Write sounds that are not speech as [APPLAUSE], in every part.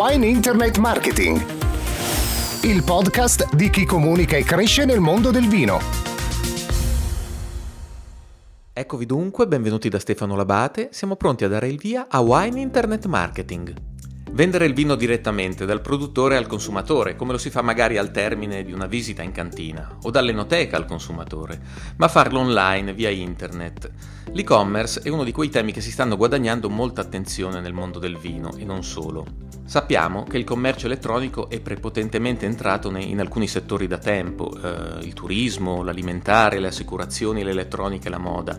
Wine Internet Marketing, il podcast di chi comunica e cresce nel mondo del vino. Eccovi dunque, benvenuti da Stefano Labate, siamo pronti a dare il via a Wine Internet Marketing. Vendere il vino direttamente dal produttore al consumatore, come lo si fa magari al termine di una visita in cantina, o dall'enoteca al consumatore, ma farlo online, via internet. L'e-commerce è uno di quei temi che si stanno guadagnando molta attenzione nel mondo del vino e non solo. Sappiamo che il commercio elettronico è prepotentemente entrato in alcuni settori da tempo, eh, il turismo, l'alimentare, le assicurazioni, l'elettronica e la moda.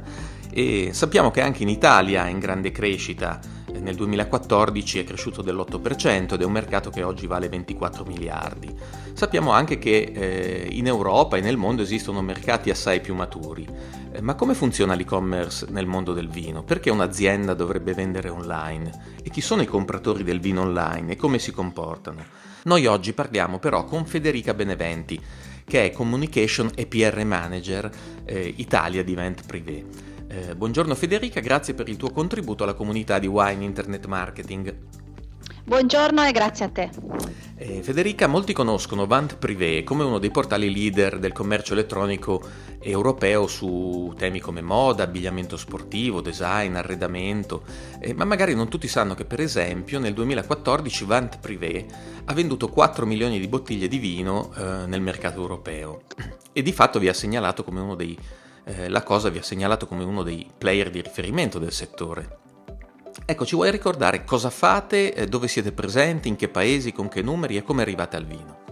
E sappiamo che anche in Italia è in grande crescita, nel 2014 è cresciuto dell'8% ed è un mercato che oggi vale 24 miliardi. Sappiamo anche che eh, in Europa e nel mondo esistono mercati assai più maturi. Eh, ma come funziona l'e-commerce nel mondo del vino? Perché un'azienda dovrebbe vendere online? E chi sono i compratori del vino online e come si comportano? Noi oggi parliamo però con Federica Beneventi, che è Communication e PR Manager eh, Italia di Vent Privé. Eh, buongiorno Federica, grazie per il tuo contributo alla comunità di Wine Internet Marketing. Buongiorno e grazie a te. Eh, Federica, molti conoscono Vant Privé come uno dei portali leader del commercio elettronico europeo su temi come moda, abbigliamento sportivo, design, arredamento, eh, ma magari non tutti sanno che per esempio nel 2014 Vant Privé ha venduto 4 milioni di bottiglie di vino eh, nel mercato europeo [CLEARS THROAT] e di fatto vi ha segnalato come uno dei eh, la cosa vi ha segnalato come uno dei player di riferimento del settore. Ecco, ci vuoi ricordare cosa fate, eh, dove siete presenti, in che paesi, con che numeri e come arrivate al vino?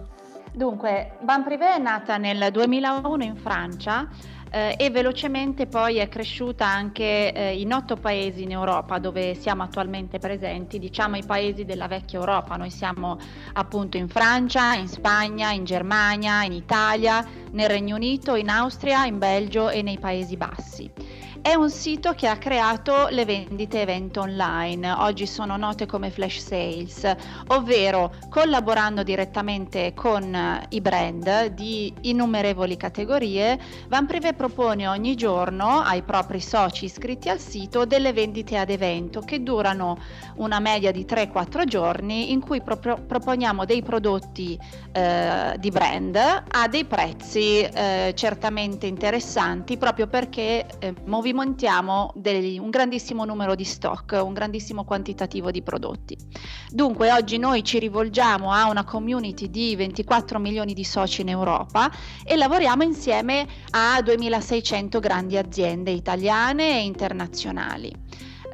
Dunque, Ban Privé è nata nel 2001 in Francia eh, e velocemente poi è cresciuta anche eh, in otto paesi in Europa dove siamo attualmente presenti, diciamo i paesi della vecchia Europa, noi siamo appunto in Francia, in Spagna, in Germania, in Italia, nel Regno Unito, in Austria, in Belgio e nei Paesi Bassi. È un sito che ha creato le vendite evento online, oggi sono note come flash sales, ovvero collaborando direttamente con eh, i brand di innumerevoli categorie, Van Privé propone ogni giorno ai propri soci iscritti al sito delle vendite ad evento che durano una media di 3-4 giorni in cui pro- proponiamo dei prodotti eh, di brand a dei prezzi eh, certamente interessanti proprio perché eh, movimentiamo montiamo dei, un grandissimo numero di stock, un grandissimo quantitativo di prodotti. Dunque oggi noi ci rivolgiamo a una community di 24 milioni di soci in Europa e lavoriamo insieme a 2600 grandi aziende italiane e internazionali.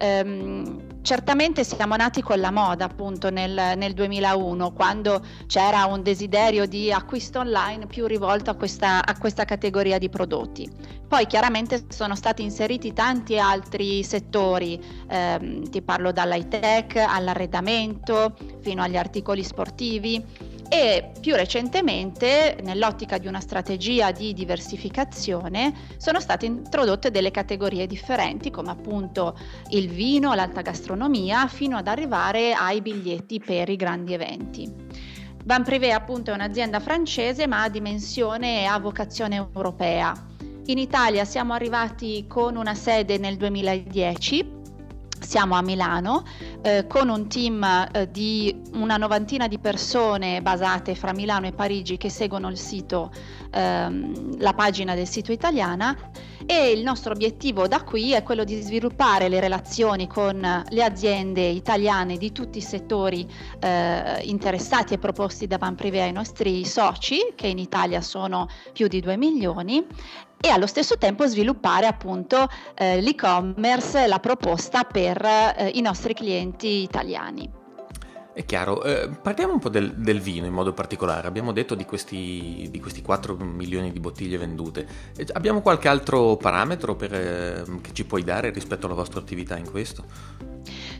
Um, Certamente siamo nati con la moda appunto nel, nel, 2001 quando c'era un desiderio di acquisto online più rivolto a questa, a questa categoria di prodotti. Poi chiaramente sono stati inseriti tanti altri settori, ehm, ti parlo dall'high tech all'arredamento fino agli articoli sportivi e più recentemente, nell'ottica di una strategia di diversificazione, sono state introdotte delle categorie differenti come appunto il vino, l'alta gastronomia, fino ad arrivare ai biglietti per i grandi eventi. Van Privé appunto è un'azienda francese ma ha dimensione e ha vocazione europea. In Italia siamo arrivati con una sede nel 2010 siamo a Milano eh, con un team eh, di una novantina di persone basate fra Milano e Parigi che seguono il sito, ehm, la pagina del sito italiana e il nostro obiettivo da qui è quello di sviluppare le relazioni con le aziende italiane di tutti i settori eh, interessati e proposti da Van Privé ai nostri soci, che in Italia sono più di 2 milioni, e allo stesso tempo sviluppare appunto eh, l'e-commerce, la proposta per eh, i nostri clienti italiani. È chiaro, eh, parliamo un po' del, del, vino in modo particolare, abbiamo detto di questi, di questi 4 milioni di bottiglie vendute, eh, abbiamo qualche altro parametro per, eh, che ci puoi dare rispetto alla vostra attività in questo?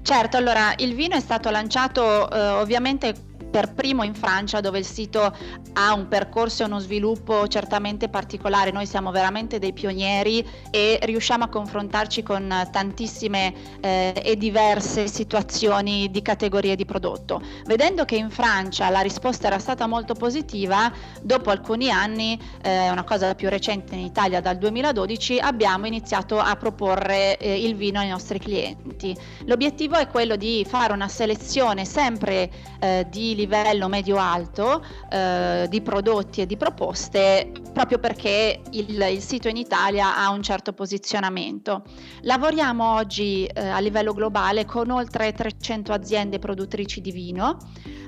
Certo, allora il vino è stato lanciato eh, ovviamente per primo in Francia dove il sito ha un percorso e uno sviluppo certamente particolare, noi siamo veramente dei pionieri e riusciamo a confrontarci con tantissime eh, e diverse situazioni di categorie di prodotto. Vedendo che in Francia la risposta era stata molto positiva, dopo alcuni anni, eh, una cosa più recente in Italia dal 2012, abbiamo iniziato a proporre eh, il vino ai nostri clienti. L'obiettivo è quello di fare una selezione sempre eh, di livello medio-alto eh, di prodotti e di proposte proprio perché il, il, sito in Italia ha un certo posizionamento. Lavoriamo oggi eh, a livello globale con oltre 300 aziende produttrici di vino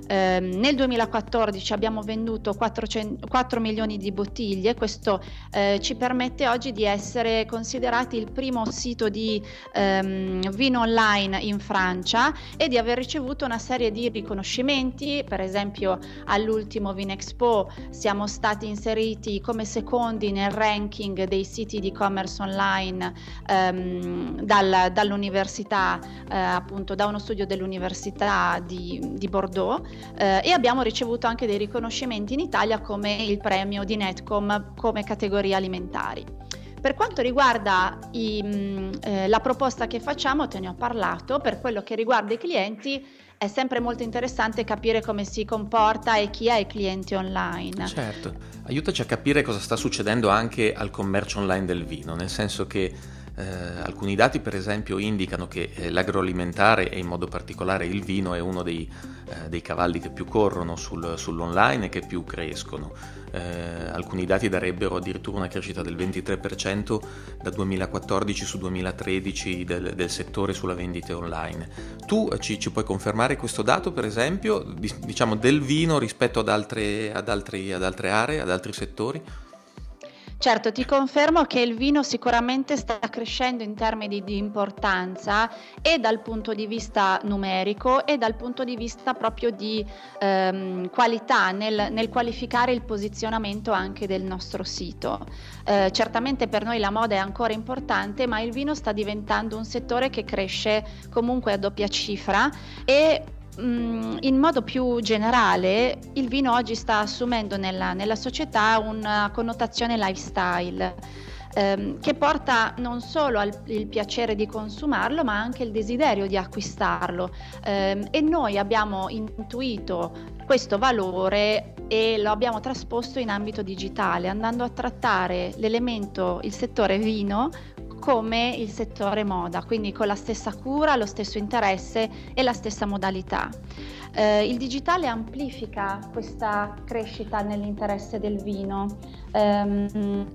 eh, nel 2014 abbiamo venduto 400, 4 milioni di bottiglie, questo eh, ci permette oggi di essere considerati il primo sito di ehm, vino online in Francia e di aver ricevuto una serie di riconoscimenti, per esempio all'ultimo Vinexpo siamo stati inseriti come secondi nel ranking dei siti di e-commerce online ehm, dal, dall'università, eh, appunto da uno studio dell'università di, di Bordeaux eh, e abbiamo ricevuto anche dei riconoscimenti in Italia come il premio di Netcom come categorie alimentari. Per quanto riguarda i, mm, eh, la proposta che facciamo, te ne ho parlato, per quello che riguarda i clienti è sempre molto interessante capire come si comporta e chi è il cliente online. Certo, aiutaci a capire cosa sta succedendo anche al commercio online del vino, nel senso che eh, alcuni dati per esempio indicano che eh, l'agroalimentare e in modo particolare il vino è uno dei, eh, dei cavalli che più corrono sul, sull'online e che più crescono. Eh, alcuni dati darebbero addirittura una crescita del 23% da 2014 su 2013 del, del settore sulla vendita online. Tu eh, ci, ci, puoi confermare questo dato per esempio diciamo del vino rispetto ad altre, ad, altri, ad altre aree, ad altri settori? Certo, ti confermo che il vino sicuramente sta crescendo in termini di importanza e dal punto di vista numerico e dal punto di vista proprio di ehm, qualità nel, nel, qualificare il posizionamento anche del nostro sito. Eh, certamente per noi la moda è ancora importante, ma il vino sta diventando un settore che cresce comunque a doppia cifra e in modo più generale il vino oggi sta assumendo nella, nella società una connotazione lifestyle ehm, che porta non solo al il piacere di consumarlo ma anche il desiderio di acquistarlo. Ehm, e noi abbiamo intuito questo valore e lo abbiamo trasposto in ambito digitale andando a trattare l'elemento, il settore vino come il settore moda, quindi con la stessa cura, lo stesso interesse e la stessa modalità. Eh, il digitale amplifica questa crescita nell'interesse del vino. Um,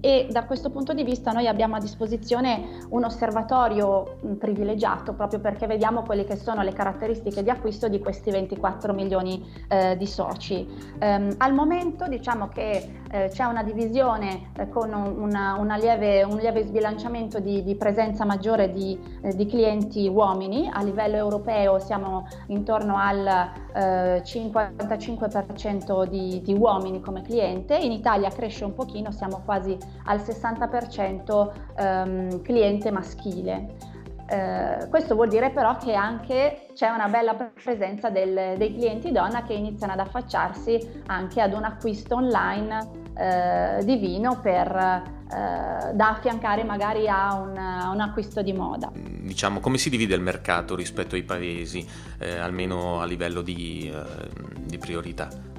e da questo punto di vista noi abbiamo a disposizione un osservatorio privilegiato proprio perché vediamo quelle che sono le caratteristiche di acquisto di questi 24 milioni eh, di soci. Um, al momento diciamo che eh, c'è una divisione eh, con una, una lieve, un lieve sbilanciamento di, di presenza maggiore di, eh, di, clienti uomini, a livello europeo siamo intorno al 55% eh, di, di uomini come cliente, in Italia cresce un pochino, siamo quasi quasi al 60% ehm, cliente maschile. Eh, questo vuol dire però che anche c'è una bella presenza del, dei clienti donna che iniziano ad affacciarsi anche ad un acquisto online eh, di vino per, eh, da affiancare magari a un, un, acquisto di moda. Diciamo, come si divide il mercato rispetto ai paesi, eh, almeno a livello di, eh, di priorità?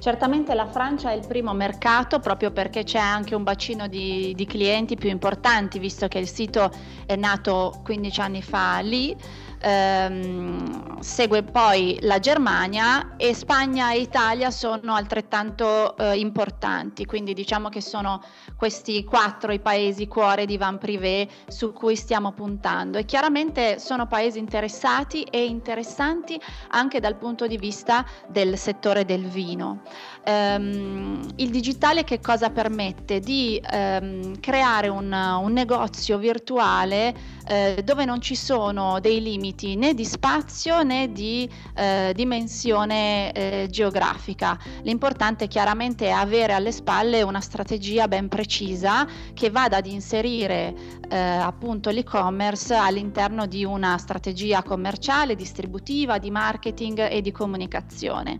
Certamente la Francia è il primo mercato proprio perché c'è anche un bacino di, di clienti più importanti, visto che il sito è nato 15 anni fa lì ehm, segue poi la Germania e Spagna e Italia sono altrettanto eh, importanti, quindi diciamo che sono questi quattro i paesi cuore di Van Privé su cui stiamo puntando e chiaramente sono paesi interessati e interessanti anche dal punto di vista del settore del vino. Um, il digitale che cosa permette? Di um, creare un, un negozio virtuale eh, dove non ci sono dei limiti né di spazio né di eh, dimensione eh, geografica. L'importante chiaramente è avere alle spalle una strategia ben precisa che vada ad inserire eh, appunto l'e-commerce all'interno di una strategia commerciale, distributiva, di marketing e di comunicazione.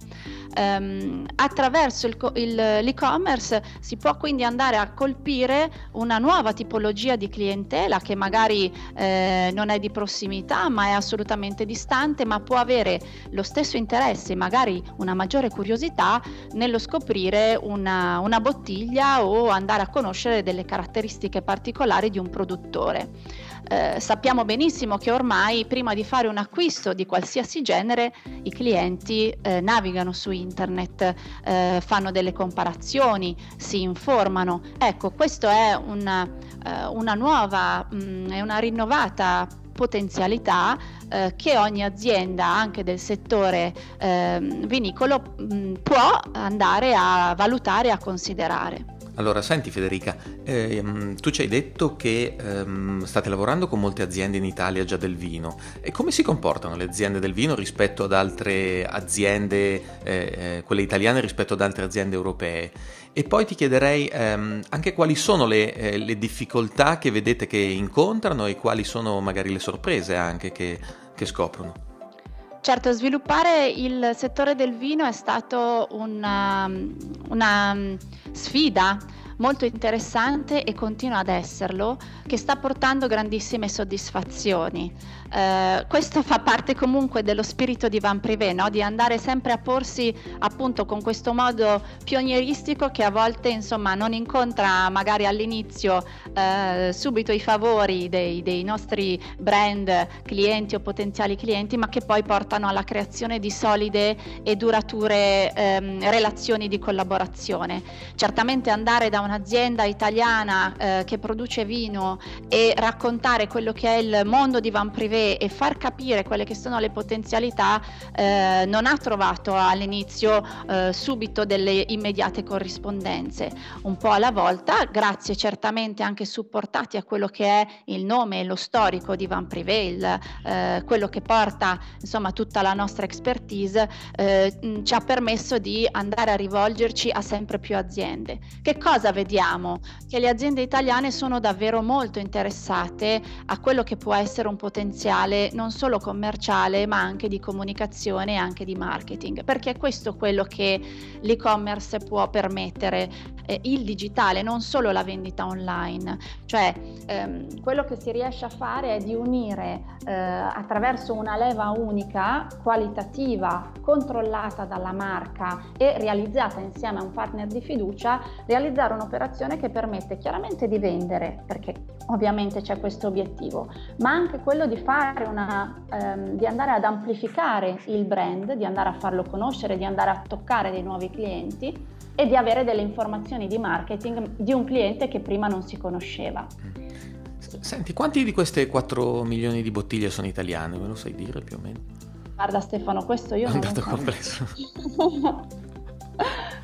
Um, attraverso il, il, l'e-commerce si può quindi andare a colpire una nuova tipologia di clientela che magari eh, non è di prossimità ma è assolutamente distante ma può avere lo stesso interesse magari una maggiore curiosità nello scoprire una, una bottiglia o andare a conoscere delle caratteristiche particolari di un produttore. Eh, sappiamo benissimo che ormai prima di fare un acquisto di qualsiasi genere i clienti eh, navigano su internet, eh, fanno delle comparazioni, si informano. Ecco, questa è una, eh, una nuova, mh, mm, una rinnovata potenzialità eh, che ogni azienda anche del settore eh, vinicolo mh, mm, può andare a valutare e a considerare. Allora, senti Federica, ehm, tu ci hai detto che ehm, state lavorando con molte aziende in Italia già del vino. E come si comportano le aziende del vino rispetto ad altre aziende, eh, eh, quelle italiane rispetto ad altre aziende europee? E poi ti chiederei ehm, anche quali sono le, eh, le, difficoltà che vedete che incontrano e quali sono magari le sorprese anche che, che scoprono. Certo, sviluppare il settore del vino è stato una, una sfida molto interessante e continua ad esserlo, che sta portando grandissime soddisfazioni. Eh, questo fa parte comunque dello spirito di Van Privé, no? di andare sempre a porsi appunto con questo modo pionieristico che a volte insomma non incontra magari all'inizio eh, subito i favori dei, dei, nostri brand clienti o potenziali clienti, ma che poi portano alla creazione di solide e durature ehm, relazioni di collaborazione. Certamente andare da un'azienda italiana eh, che produce vino e raccontare quello che è il mondo di Van Privé e far capire quelle che sono le potenzialità eh, non ha trovato all'inizio eh, subito delle immediate corrispondenze, un po' alla volta, grazie certamente anche supportati a quello che è il nome e lo storico di Van Prevail, eh, quello che porta insomma tutta la nostra expertise, eh, ci ha permesso di andare a rivolgerci a sempre più aziende. Che cosa vediamo? Che le aziende italiane sono davvero molto interessate a quello che può essere un potenziale potenziale non solo commerciale ma anche di comunicazione e anche di marketing, perché è questo quello che l'e-commerce può permettere, eh, il digitale, non solo la vendita online, cioè ehm, quello che si riesce a fare è di unire eh, attraverso una leva unica, qualitativa, controllata dalla marca e realizzata insieme a un partner di fiducia, realizzare un'operazione che permette chiaramente di vendere, perché ovviamente c'è questo obiettivo, ma anche quello di fare una, ehm, di andare ad amplificare il brand, di andare a farlo conoscere, di andare a toccare dei nuovi clienti e di avere delle informazioni di marketing di un cliente che prima non si conosceva. Senti, quanti di queste 4 milioni di bottiglie sono italiane? Me lo sai dire più o meno? Guarda Stefano, questo io È non lo so. complesso. [LAUGHS]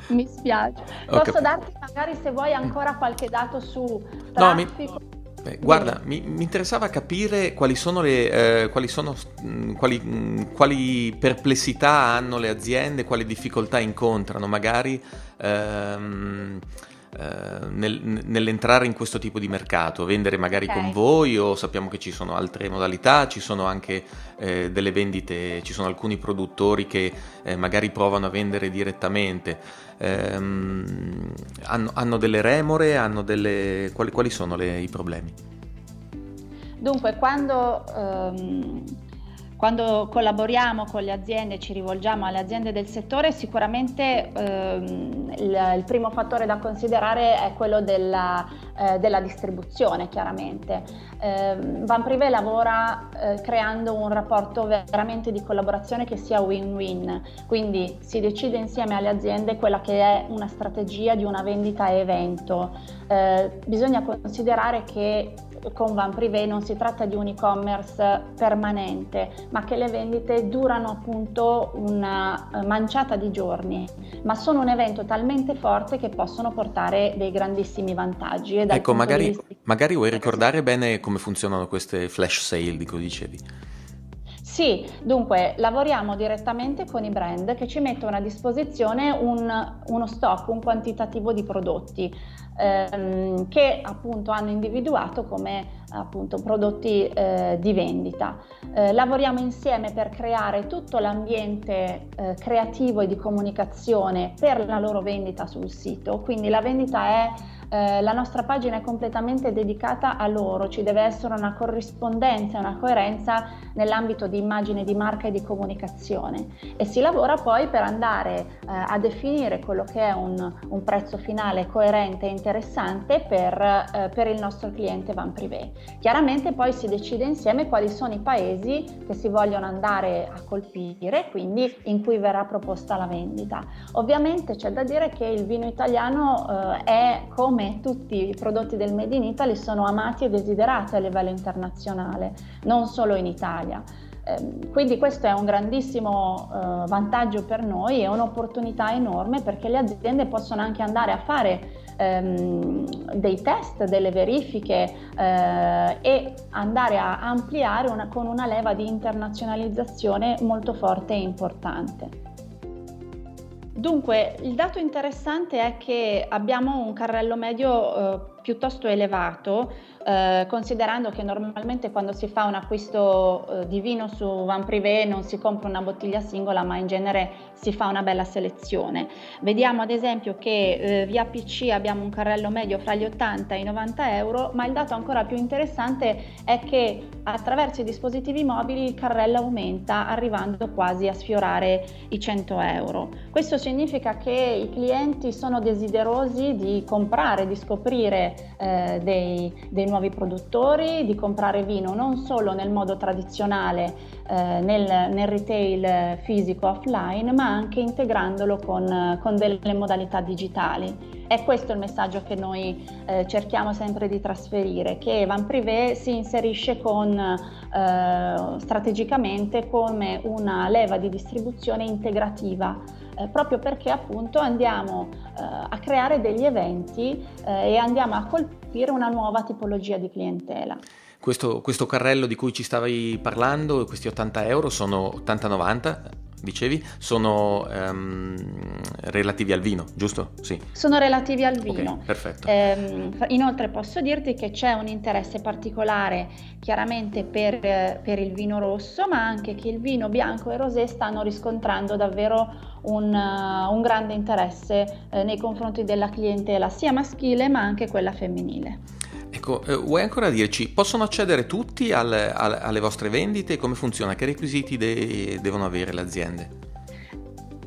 mi spiace. Ho Posso darti magari se vuoi ancora qualche dato su traffico? No, mi... Beh, guarda, mi, mi, interessava capire quali sono le eh, quali, sono, mm, quali, mm, quali, perplessità hanno le aziende, quali difficoltà incontrano, magari ehm, eh, nel, nell'entrare in questo tipo di mercato, vendere magari okay. con voi o sappiamo che ci sono altre modalità, ci sono anche eh, delle vendite, ci sono alcuni produttori che eh, magari provano a vendere direttamente, ehm, hanno, hanno, delle remore, hanno delle... Quali, quali sono le, i problemi? Dunque, quando... Um quando collaboriamo con le aziende, ci rivolgiamo alle aziende del settore, sicuramente ehm, il, il, primo fattore da considerare è quello della, eh, della distribuzione, chiaramente. Eh, Van Privé lavora eh, creando un rapporto veramente di collaborazione che sia win-win, quindi si decide insieme alle aziende quella che è una strategia di una vendita a evento. Eh, bisogna considerare che con Van Privé non si tratta di un e-commerce permanente, ma che le vendite durano appunto una eh, manciata di giorni, ma sono un evento talmente forte che possono portare dei grandissimi vantaggi. ecco, magari, vista... magari vuoi ricordare bene come funzionano queste flash sale di cui dicevi. Sì, dunque lavoriamo direttamente con i brand che ci mettono a disposizione un, uno stock, un quantitativo di prodotti ehm, che appunto hanno individuato come appunto prodotti eh, di vendita. Eh, lavoriamo insieme per creare tutto l'ambiente eh, creativo e di comunicazione per la loro vendita sul sito, quindi la vendita è eh, la nostra pagina è completamente dedicata a loro, ci deve essere una corrispondenza, una coerenza nell'ambito di immagine di marca e di comunicazione e si lavora poi per andare eh, a definire quello che è un, un, prezzo finale coerente e interessante per, eh, per il nostro cliente Van Privé. Chiaramente poi si decide insieme quali sono i paesi che si vogliono andare a colpire, quindi in cui verrà proposta la vendita. Ovviamente c'è da dire che il vino italiano eh, è come come tutti i prodotti del Made in Italy sono amati e desiderati a livello internazionale, non solo in Italia. Ehm, quindi questo è un grandissimo eh, vantaggio per noi e un'opportunità enorme perché le aziende possono anche andare a fare ehm, dei test, delle verifiche eh, e andare a ampliare una, con una leva di internazionalizzazione molto forte e importante. Dunque, il dato interessante è che abbiamo un carrello medio eh, piuttosto elevato, eh, considerando che normalmente quando si fa un acquisto eh, di vino su Van Privé non si compra una bottiglia singola, ma in genere si fa una bella selezione. Vediamo ad esempio che eh, via PC abbiamo un carrello medio fra gli 80 e i 90 euro, ma il dato ancora più interessante è che attraverso i dispositivi mobili il carrello aumenta arrivando quasi a sfiorare i 100 euro. Questo significa che i clienti sono desiderosi di comprare, di scoprire eh, dei, dei, nuovi produttori, di comprare vino non solo nel modo tradizionale eh, nel, nel, retail fisico offline, ma anche integrandolo con, con, delle modalità digitali. È questo il messaggio che noi eh, cerchiamo sempre di trasferire, che Van Privé si inserisce con, eh, strategicamente come una leva di distribuzione integrativa eh, proprio perché appunto andiamo eh, a creare degli eventi eh, e andiamo a colpire una nuova tipologia di clientela. Questo, questo carrello di cui ci stavi parlando, questi 80 euro sono 80-90? Dicevi, sono um, relativi al vino, giusto? Sì. Sono relativi al vino. Okay, perfetto. Eh, inoltre posso dirti che c'è un interesse particolare chiaramente per, per, il vino rosso, ma anche che il vino bianco e rosé stanno riscontrando davvero un, uh, un grande interesse eh, nei confronti della clientela sia maschile ma anche quella femminile. Ecco, eh, vuoi ancora dirci, possono accedere tutti al, al, alle vostre vendite? Come funziona? Che requisiti de- devono avere le aziende?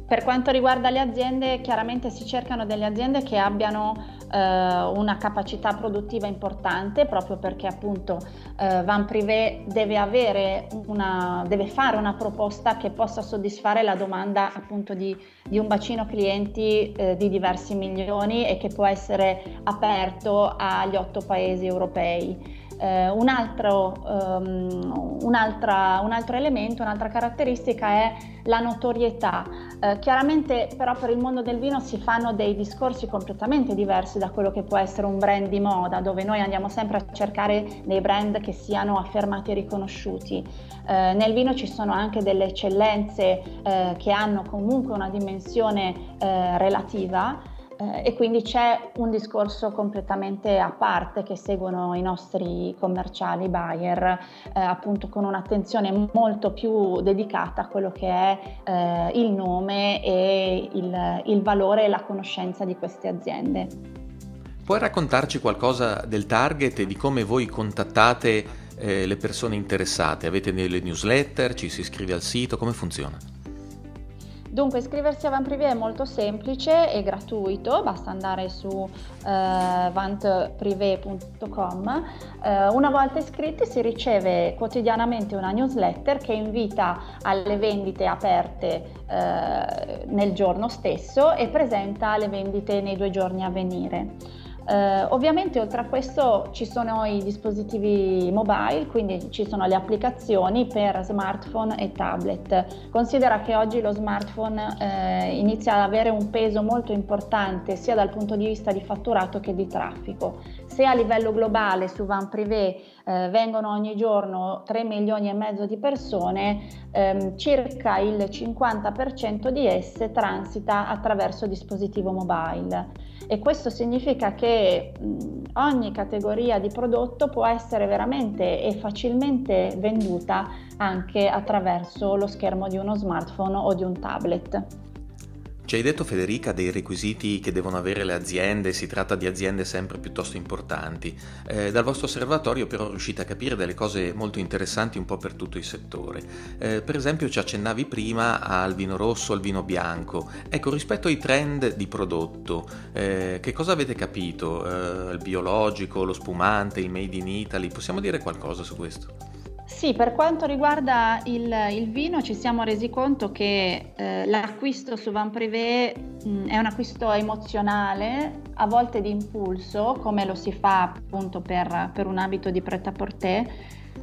Per quanto riguarda le aziende, chiaramente si cercano delle aziende che abbiano una capacità produttiva importante, proprio perché appunto eh, Van Privé deve, una, deve, fare una proposta che possa soddisfare la domanda appunto di, di un bacino clienti eh, di diversi milioni e che può essere aperto agli otto paesi europei. Eh, un, altro, um, un, altro, elemento, un'altra caratteristica è la notorietà. Eh, chiaramente però per il mondo del vino si fanno dei discorsi completamente diversi da quello che può essere un brand di moda, dove noi andiamo sempre a cercare dei brand che siano affermati e riconosciuti. Eh, nel vino ci sono anche delle eccellenze eh, che hanno comunque una dimensione eh, relativa eh, e quindi c'è un discorso completamente a parte che seguono i nostri commerciali buyer, eh, appunto con un'attenzione molto più dedicata a quello che è eh, il nome e il, il valore e la conoscenza di queste aziende. Puoi raccontarci qualcosa del target e di come voi contattate eh, le persone interessate? Avete delle newsletter? Ci si iscrive al sito? Come funziona? Dunque iscriversi a VanPrivé è molto semplice e gratuito, basta andare su eh, vantprivé.com. Eh, una volta iscritti si riceve quotidianamente una newsletter che invita alle vendite aperte eh, nel giorno stesso e presenta le vendite nei due giorni a venire. Eh, ovviamente oltre a questo ci sono i dispositivi mobile, quindi ci sono le applicazioni per smartphone e tablet. Considera che oggi lo smartphone eh, inizia ad avere un peso molto importante sia dal punto di vista di fatturato che di traffico. Se a livello globale su Van Privé eh, vengono ogni giorno 3 milioni e mezzo di persone, ehm, circa il 50% di esse transita attraverso dispositivo mobile e questo significa che mh, ogni categoria di prodotto può essere veramente e facilmente venduta anche attraverso lo schermo di uno smartphone o di un tablet. Ci hai detto Federica dei requisiti che devono avere le aziende, si tratta di aziende sempre piuttosto importanti. Eh, dal vostro osservatorio però riuscite a capire delle cose molto interessanti un po' per tutto il settore. Eh, per esempio ci accennavi prima al vino rosso, al vino bianco. Ecco, rispetto ai trend di prodotto, eh, che cosa avete capito? Eh, il biologico, lo spumante, il made in Italy, possiamo dire qualcosa su questo? Sì, per quanto riguarda il, il, vino ci siamo resi conto che eh, l'acquisto su Van Privé mh, è un acquisto emozionale, a volte di impulso, come lo si fa appunto per, per un abito di pret-à-porter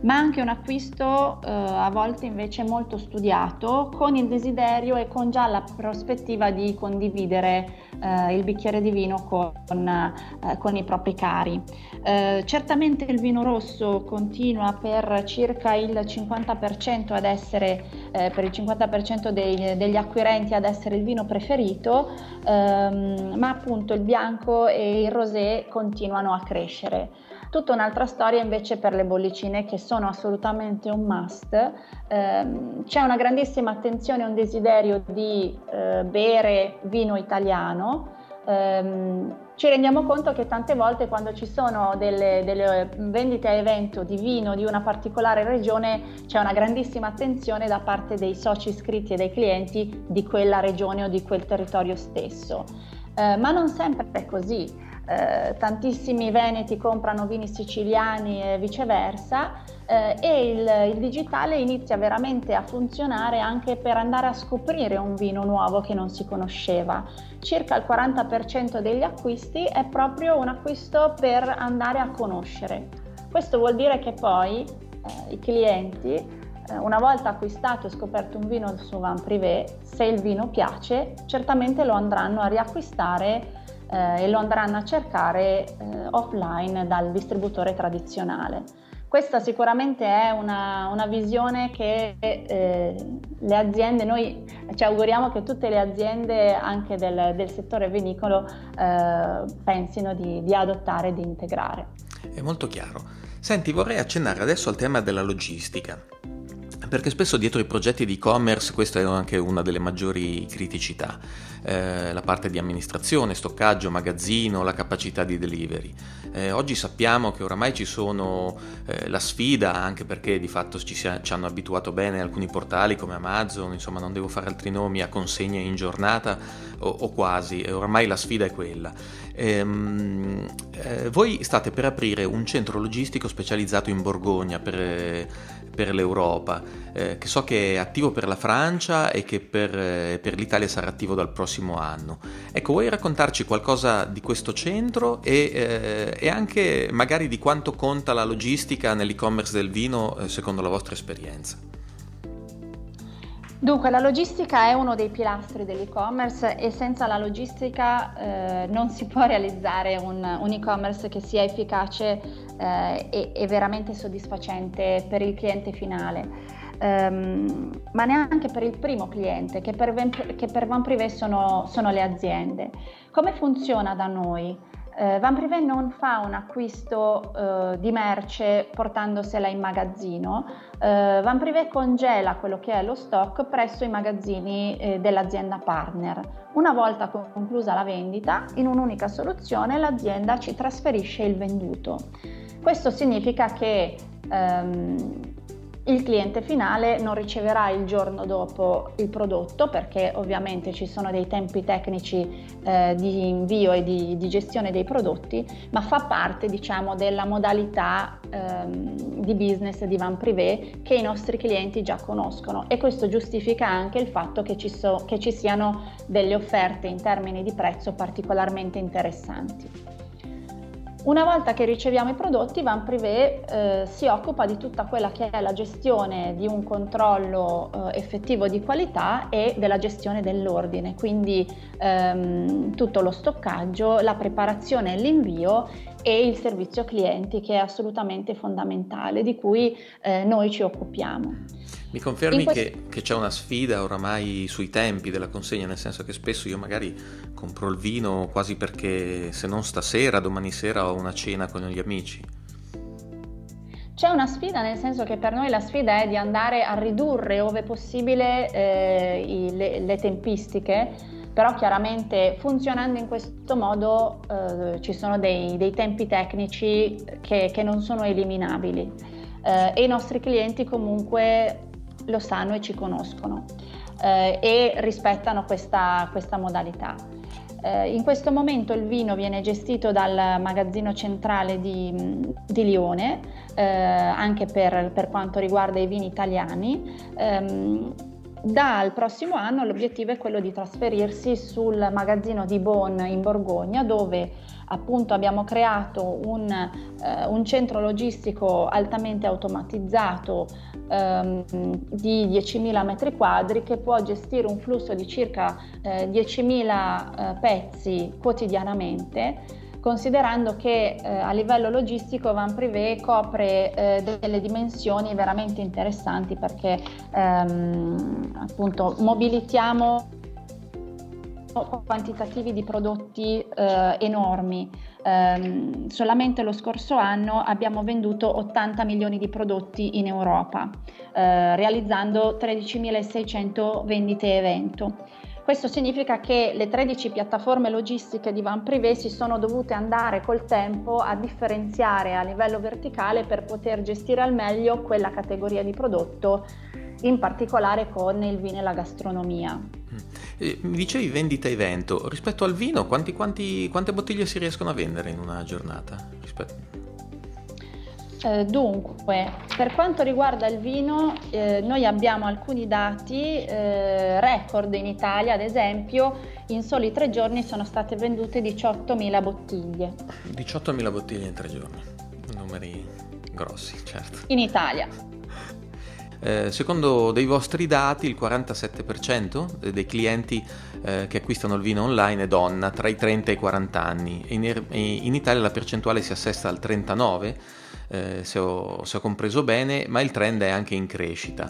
ma anche un acquisto eh, a volte invece molto studiato con il desiderio e con già la prospettiva di condividere eh, il bicchiere di vino con, eh, con i propri cari. Eh, certamente il vino rosso continua per circa il 50% ad essere, eh, per il 50% dei, degli acquirenti ad essere il vino preferito, ehm, ma appunto il bianco e il rosé continuano a crescere. Tutta un'altra storia invece per le bollicine che sono assolutamente un must. Eh, c'è una grandissima attenzione e un desiderio di eh, bere vino italiano. Eh, ci rendiamo conto che tante volte quando ci sono delle, delle, vendite a evento di vino di una particolare regione c'è una grandissima attenzione da parte dei soci iscritti e dei clienti di quella regione o di quel territorio stesso. Eh, ma non sempre è così. Eh, tantissimi veneti comprano vini siciliani e viceversa eh, e il, il, digitale inizia veramente a funzionare anche per andare a scoprire un vino nuovo che non si conosceva. Circa il 40% degli acquisti è proprio un acquisto per andare a conoscere. Questo vuol dire che poi eh, i clienti eh, una volta acquistato e scoperto un vino su Van Privé, se il vino piace, certamente lo andranno a riacquistare eh, e lo andranno a cercare eh, offline dal distributore tradizionale. Questa sicuramente è una, una visione che eh, le aziende, noi ci auguriamo che tutte le aziende anche del, del settore vinicolo eh, pensino di, di adottare e di integrare. È molto chiaro. Senti, vorrei accennare adesso al tema della logistica perché spesso dietro i progetti di e-commerce questa è anche una delle maggiori criticità, eh, la parte di amministrazione, stoccaggio, magazzino, la capacità di delivery. Eh, oggi sappiamo che oramai ci sono eh, la sfida, anche perché di fatto ci, si, ci, hanno abituato bene alcuni portali come Amazon, insomma non devo fare altri nomi, a consegne in giornata o, o quasi, oramai la sfida è quella. Ehm, eh, voi state per aprire un centro logistico specializzato in Borgogna per, per l'Europa, eh, che so che è attivo per la Francia e che per, eh, per, l'Italia sarà attivo dal prossimo anno. Ecco, vuoi raccontarci qualcosa di questo centro e, eh, e anche magari di quanto conta la logistica nell'e-commerce del vino eh, secondo la vostra esperienza? Dunque, la logistica è uno dei pilastri dell'e-commerce e senza la logistica eh, non si può [LAUGHS] realizzare un, un, e-commerce che sia efficace eh, e, e, veramente soddisfacente per il cliente finale. Um, ma neanche per il primo cliente, che per, che per Van Privé sono, sono le aziende. Come funziona da noi? Eh, Van Privé non fa un acquisto eh, di merce portandosela in magazzino, eh, Van Privé congela quello che è lo stock presso i magazzini eh, dell'azienda partner. Una volta conclusa la vendita, in un'unica soluzione l'azienda ci trasferisce il venduto. Questo significa che ehm, il cliente finale non riceverà il giorno dopo il prodotto perché ovviamente ci sono dei tempi tecnici eh, di invio e di, di, gestione dei prodotti, ma fa parte diciamo della modalità ehm, di business di Van Privé che i nostri clienti già conoscono e questo giustifica anche il fatto che ci, so, che ci siano delle offerte in termini di prezzo particolarmente interessanti. Una volta che riceviamo i prodotti, Van Privé eh, si occupa di tutta quella che è la gestione di un controllo eh, effettivo di qualità e della gestione dell'ordine, quindi ehm, tutto lo stoccaggio, la preparazione e l'invio e il servizio clienti che è assolutamente fondamentale, di cui eh, noi ci occupiamo. Mi confermi questo... che, che, c'è una sfida oramai sui tempi della consegna, nel senso che spesso io magari compro il vino quasi perché se non stasera, domani sera ho una cena con gli amici. C'è una sfida nel senso che per noi la sfida è di andare a ridurre ove possibile eh, i, le, le, tempistiche, però chiaramente funzionando in questo modo eh, ci sono dei, dei tempi tecnici che, che, non sono eliminabili eh, e i nostri clienti comunque lo sanno e ci conoscono eh, e rispettano questa, questa modalità. Eh, in questo momento il vino viene gestito dal magazzino centrale di, di Lione, eh, anche per, per, quanto riguarda i vini italiani. Um, dal prossimo anno l'obiettivo è quello di trasferirsi sul magazzino di Bonn in Borgogna dove appunto abbiamo creato un, eh, un centro logistico altamente automatizzato ehm, di 10.000 metri quadri che può gestire un flusso di circa eh, 10.000 eh, pezzi quotidianamente considerando che eh, a livello logistico Van Privé copre eh, delle dimensioni veramente interessanti perché ehm, appunto mobilitiamo quantitativi di prodotti eh, enormi. Eh, solamente lo scorso anno abbiamo venduto 80 milioni di prodotti in Europa, eh, realizzando 13.600 vendite evento. Questo significa che le 13 piattaforme logistiche di Van Privé si sono dovute andare col tempo a differenziare a livello verticale per poter gestire al meglio quella categoria di prodotto, in particolare con il vino e la gastronomia. Mm. Eh, mi dicevi vendita evento, rispetto al vino quanti, quanti, quante bottiglie si riescono a vendere in una giornata? Rispetto... Eh, dunque, per quanto riguarda il vino, eh, noi abbiamo alcuni dati eh, record in Italia, ad esempio, in soli tre giorni sono state vendute 18.000 bottiglie. 18.000 bottiglie in tre giorni, numeri grossi, certo. In Italia. Eh, secondo dei vostri dati, il 47% dei clienti eh, che acquistano il vino online è donna tra i 30 e i 40 anni. In, in Italia la percentuale si assesta al 39%, eh, se, ho, se, ho, compreso bene, ma il trend è anche in crescita.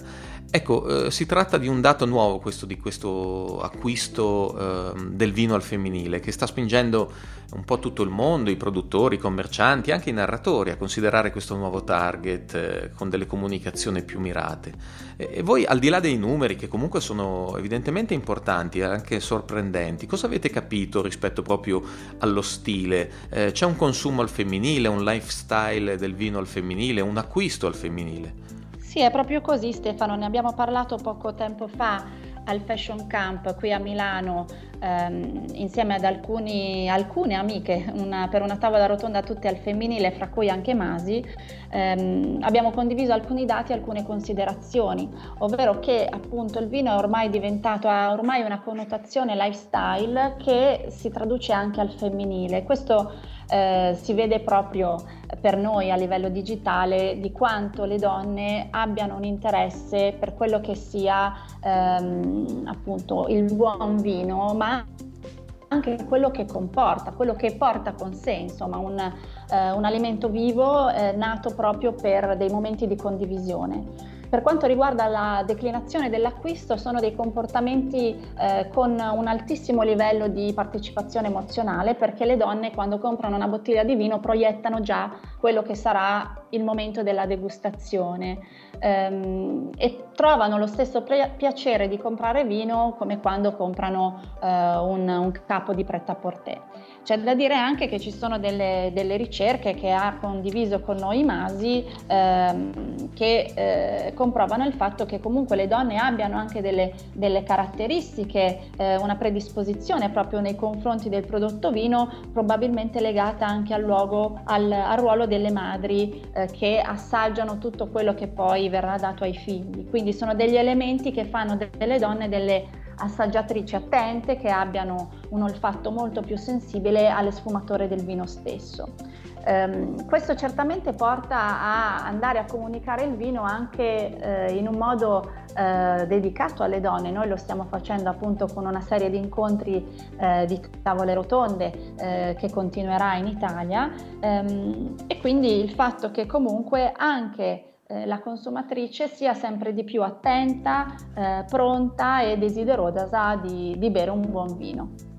Ecco, eh, si tratta di un dato nuovo questo, di questo acquisto eh, del vino al femminile che sta spingendo un po' tutto il mondo, i produttori, i commercianti, anche i narratori a considerare questo nuovo target eh, con delle comunicazioni più mirate. E, voi al di là dei numeri che comunque sono evidentemente importanti e anche sorprendenti, cosa avete capito rispetto proprio allo stile? Eh, c'è un consumo al femminile, un lifestyle del vino al femminile, un acquisto al femminile? Sì, è proprio così Stefano, ne abbiamo parlato poco tempo fa al Fashion Camp qui a Milano ehm, insieme ad alcuni, alcune amiche una, per una tavola rotonda tutte al femminile, fra cui anche Masi, ehm, abbiamo condiviso alcuni dati e alcune considerazioni, ovvero che appunto il vino è ormai diventato, ha ormai una connotazione lifestyle che si traduce anche al femminile. Questo eh, si vede proprio per noi a livello digitale di quanto le donne abbiano un interesse per quello che sia ehm, appunto il buon vino, ma anche quello che comporta, quello che porta con sé, insomma, un, eh, un alimento vivo eh, nato proprio per dei momenti di condivisione. Per quanto riguarda la declinazione dell'acquisto, sono dei comportamenti eh, con un altissimo livello di partecipazione emozionale perché le donne quando comprano una bottiglia di vino proiettano già quello che sarà il momento della degustazione ehm, e trovano lo stesso pre- piacere di comprare vino come quando comprano eh, un, un capo di pret-à-porter. C'è da dire anche che ci sono delle, delle ricerche che ha condiviso con noi Masi ehm, che eh, comprovano il fatto che comunque le donne abbiano anche delle, delle caratteristiche, eh, una predisposizione proprio nei confronti del prodotto vino, probabilmente legata anche al, luogo, al, al ruolo delle madri eh, che assaggiano tutto quello che poi verrà dato ai figli. Quindi sono degli elementi che fanno delle donne delle assaggiatrici attente che abbiano un olfatto molto più sensibile alle sfumature del vino stesso. Um, questo certamente porta a andare a comunicare il vino anche uh, in un modo uh, dedicato alle donne. Noi lo stiamo facendo appunto con una serie di incontri uh, di tavole rotonde che continuerà in Italia um, e quindi il fatto che comunque anche la consumatrice sia sempre di più attenta, pronta e desiderosa di, di bere un buon vino.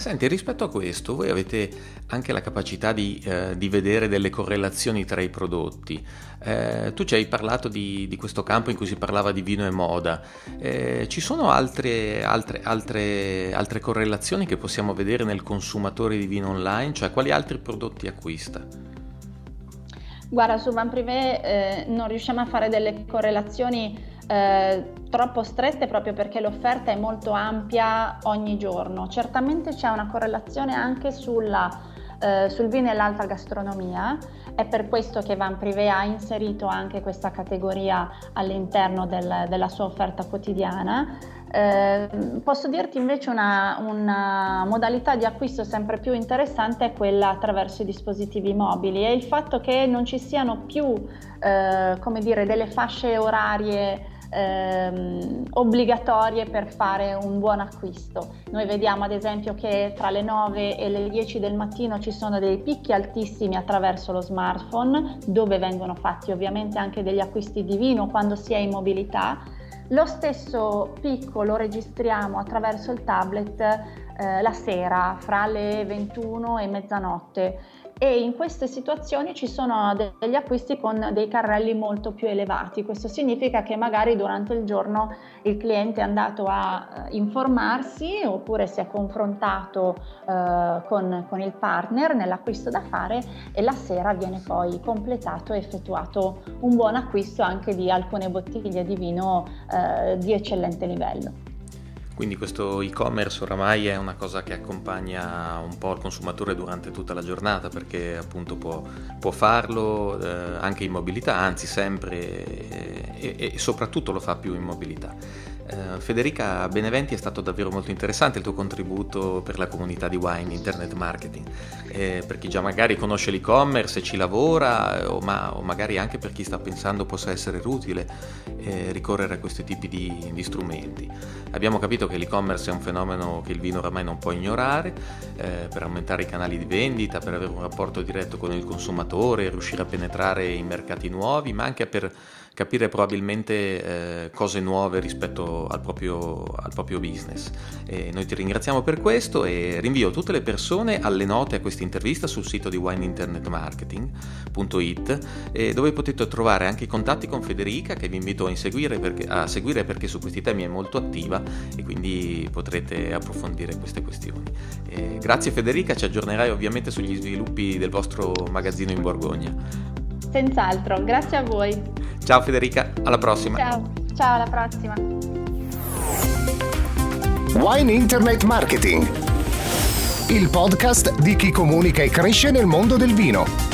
Senti, rispetto a questo, voi avete anche la capacità di, eh, di vedere delle correlazioni tra i prodotti. Eh, tu ci hai parlato di, di, questo campo in cui si parlava di vino e moda. Eh, ci sono altre, altre, altre, altre correlazioni che possiamo vedere nel consumatore di vino online? Cioè, quali altri prodotti acquista? Guarda, su Van Privé eh, non riusciamo a fare delle correlazioni eh, troppo strette proprio perché l'offerta è molto ampia ogni giorno. Certamente c'è una correlazione anche sulla, eh, sul vino e l'alta gastronomia, è per questo che Van Privé ha inserito anche questa categoria all'interno del, della sua offerta quotidiana. Eh, posso dirti invece una, una, modalità di acquisto sempre più interessante è quella attraverso i dispositivi mobili e il fatto che non ci siano più eh, come dire, delle fasce orarie ehm, obbligatorie per fare un buon acquisto. Noi vediamo ad esempio che tra le 9 e le 10 del mattino ci sono dei picchi altissimi attraverso lo smartphone dove vengono fatti ovviamente anche degli acquisti di vino quando si è in mobilità. Lo stesso picco lo registriamo attraverso il tablet eh, la sera fra le 21 e mezzanotte e in queste situazioni ci sono degli acquisti con dei carrelli molto più elevati. Questo significa che magari durante il giorno il cliente è andato a eh, informarsi oppure si è confrontato eh, con, con, il partner nell'acquisto da fare e la sera viene poi completato e effettuato un buon acquisto anche di alcune bottiglie di vino eh, di eccellente livello. Quindi questo e-commerce oramai è una cosa che accompagna un po' il consumatore durante tutta la giornata perché appunto può, può farlo eh, anche in mobilità, anzi sempre eh, e, e soprattutto lo fa più in mobilità. Eh, Federica Beneventi è stato davvero molto interessante il tuo contributo per la comunità di Wine Internet Marketing, eh, per chi già magari conosce l'e-commerce e ci lavora o, ma, o, magari anche per chi sta pensando possa essere utile eh, ricorrere a questi tipi di, di, strumenti. Abbiamo capito che l'e-commerce è un fenomeno che il vino oramai non può ignorare eh, per aumentare i canali di vendita, per avere un rapporto diretto con il consumatore, riuscire a penetrare in mercati nuovi, ma anche per capire probabilmente eh, cose nuove rispetto al proprio, al proprio business. E noi ti ringraziamo per questo e rinvio tutte le persone alle note a questa intervista sul sito di wineinternetmarketing.it dove potete trovare anche i contatti con Federica che vi invito a, perché, a seguire perché su questi temi è molto attiva e quindi potrete approfondire queste questioni. E grazie Federica, ci aggiornerai ovviamente sugli sviluppi del vostro magazzino in Borgogna. Senz'altro, grazie a voi. Ciao Federica, alla prossima. Ciao, ciao, alla prossima. Wine Internet Marketing, il podcast di chi comunica e cresce nel mondo del vino.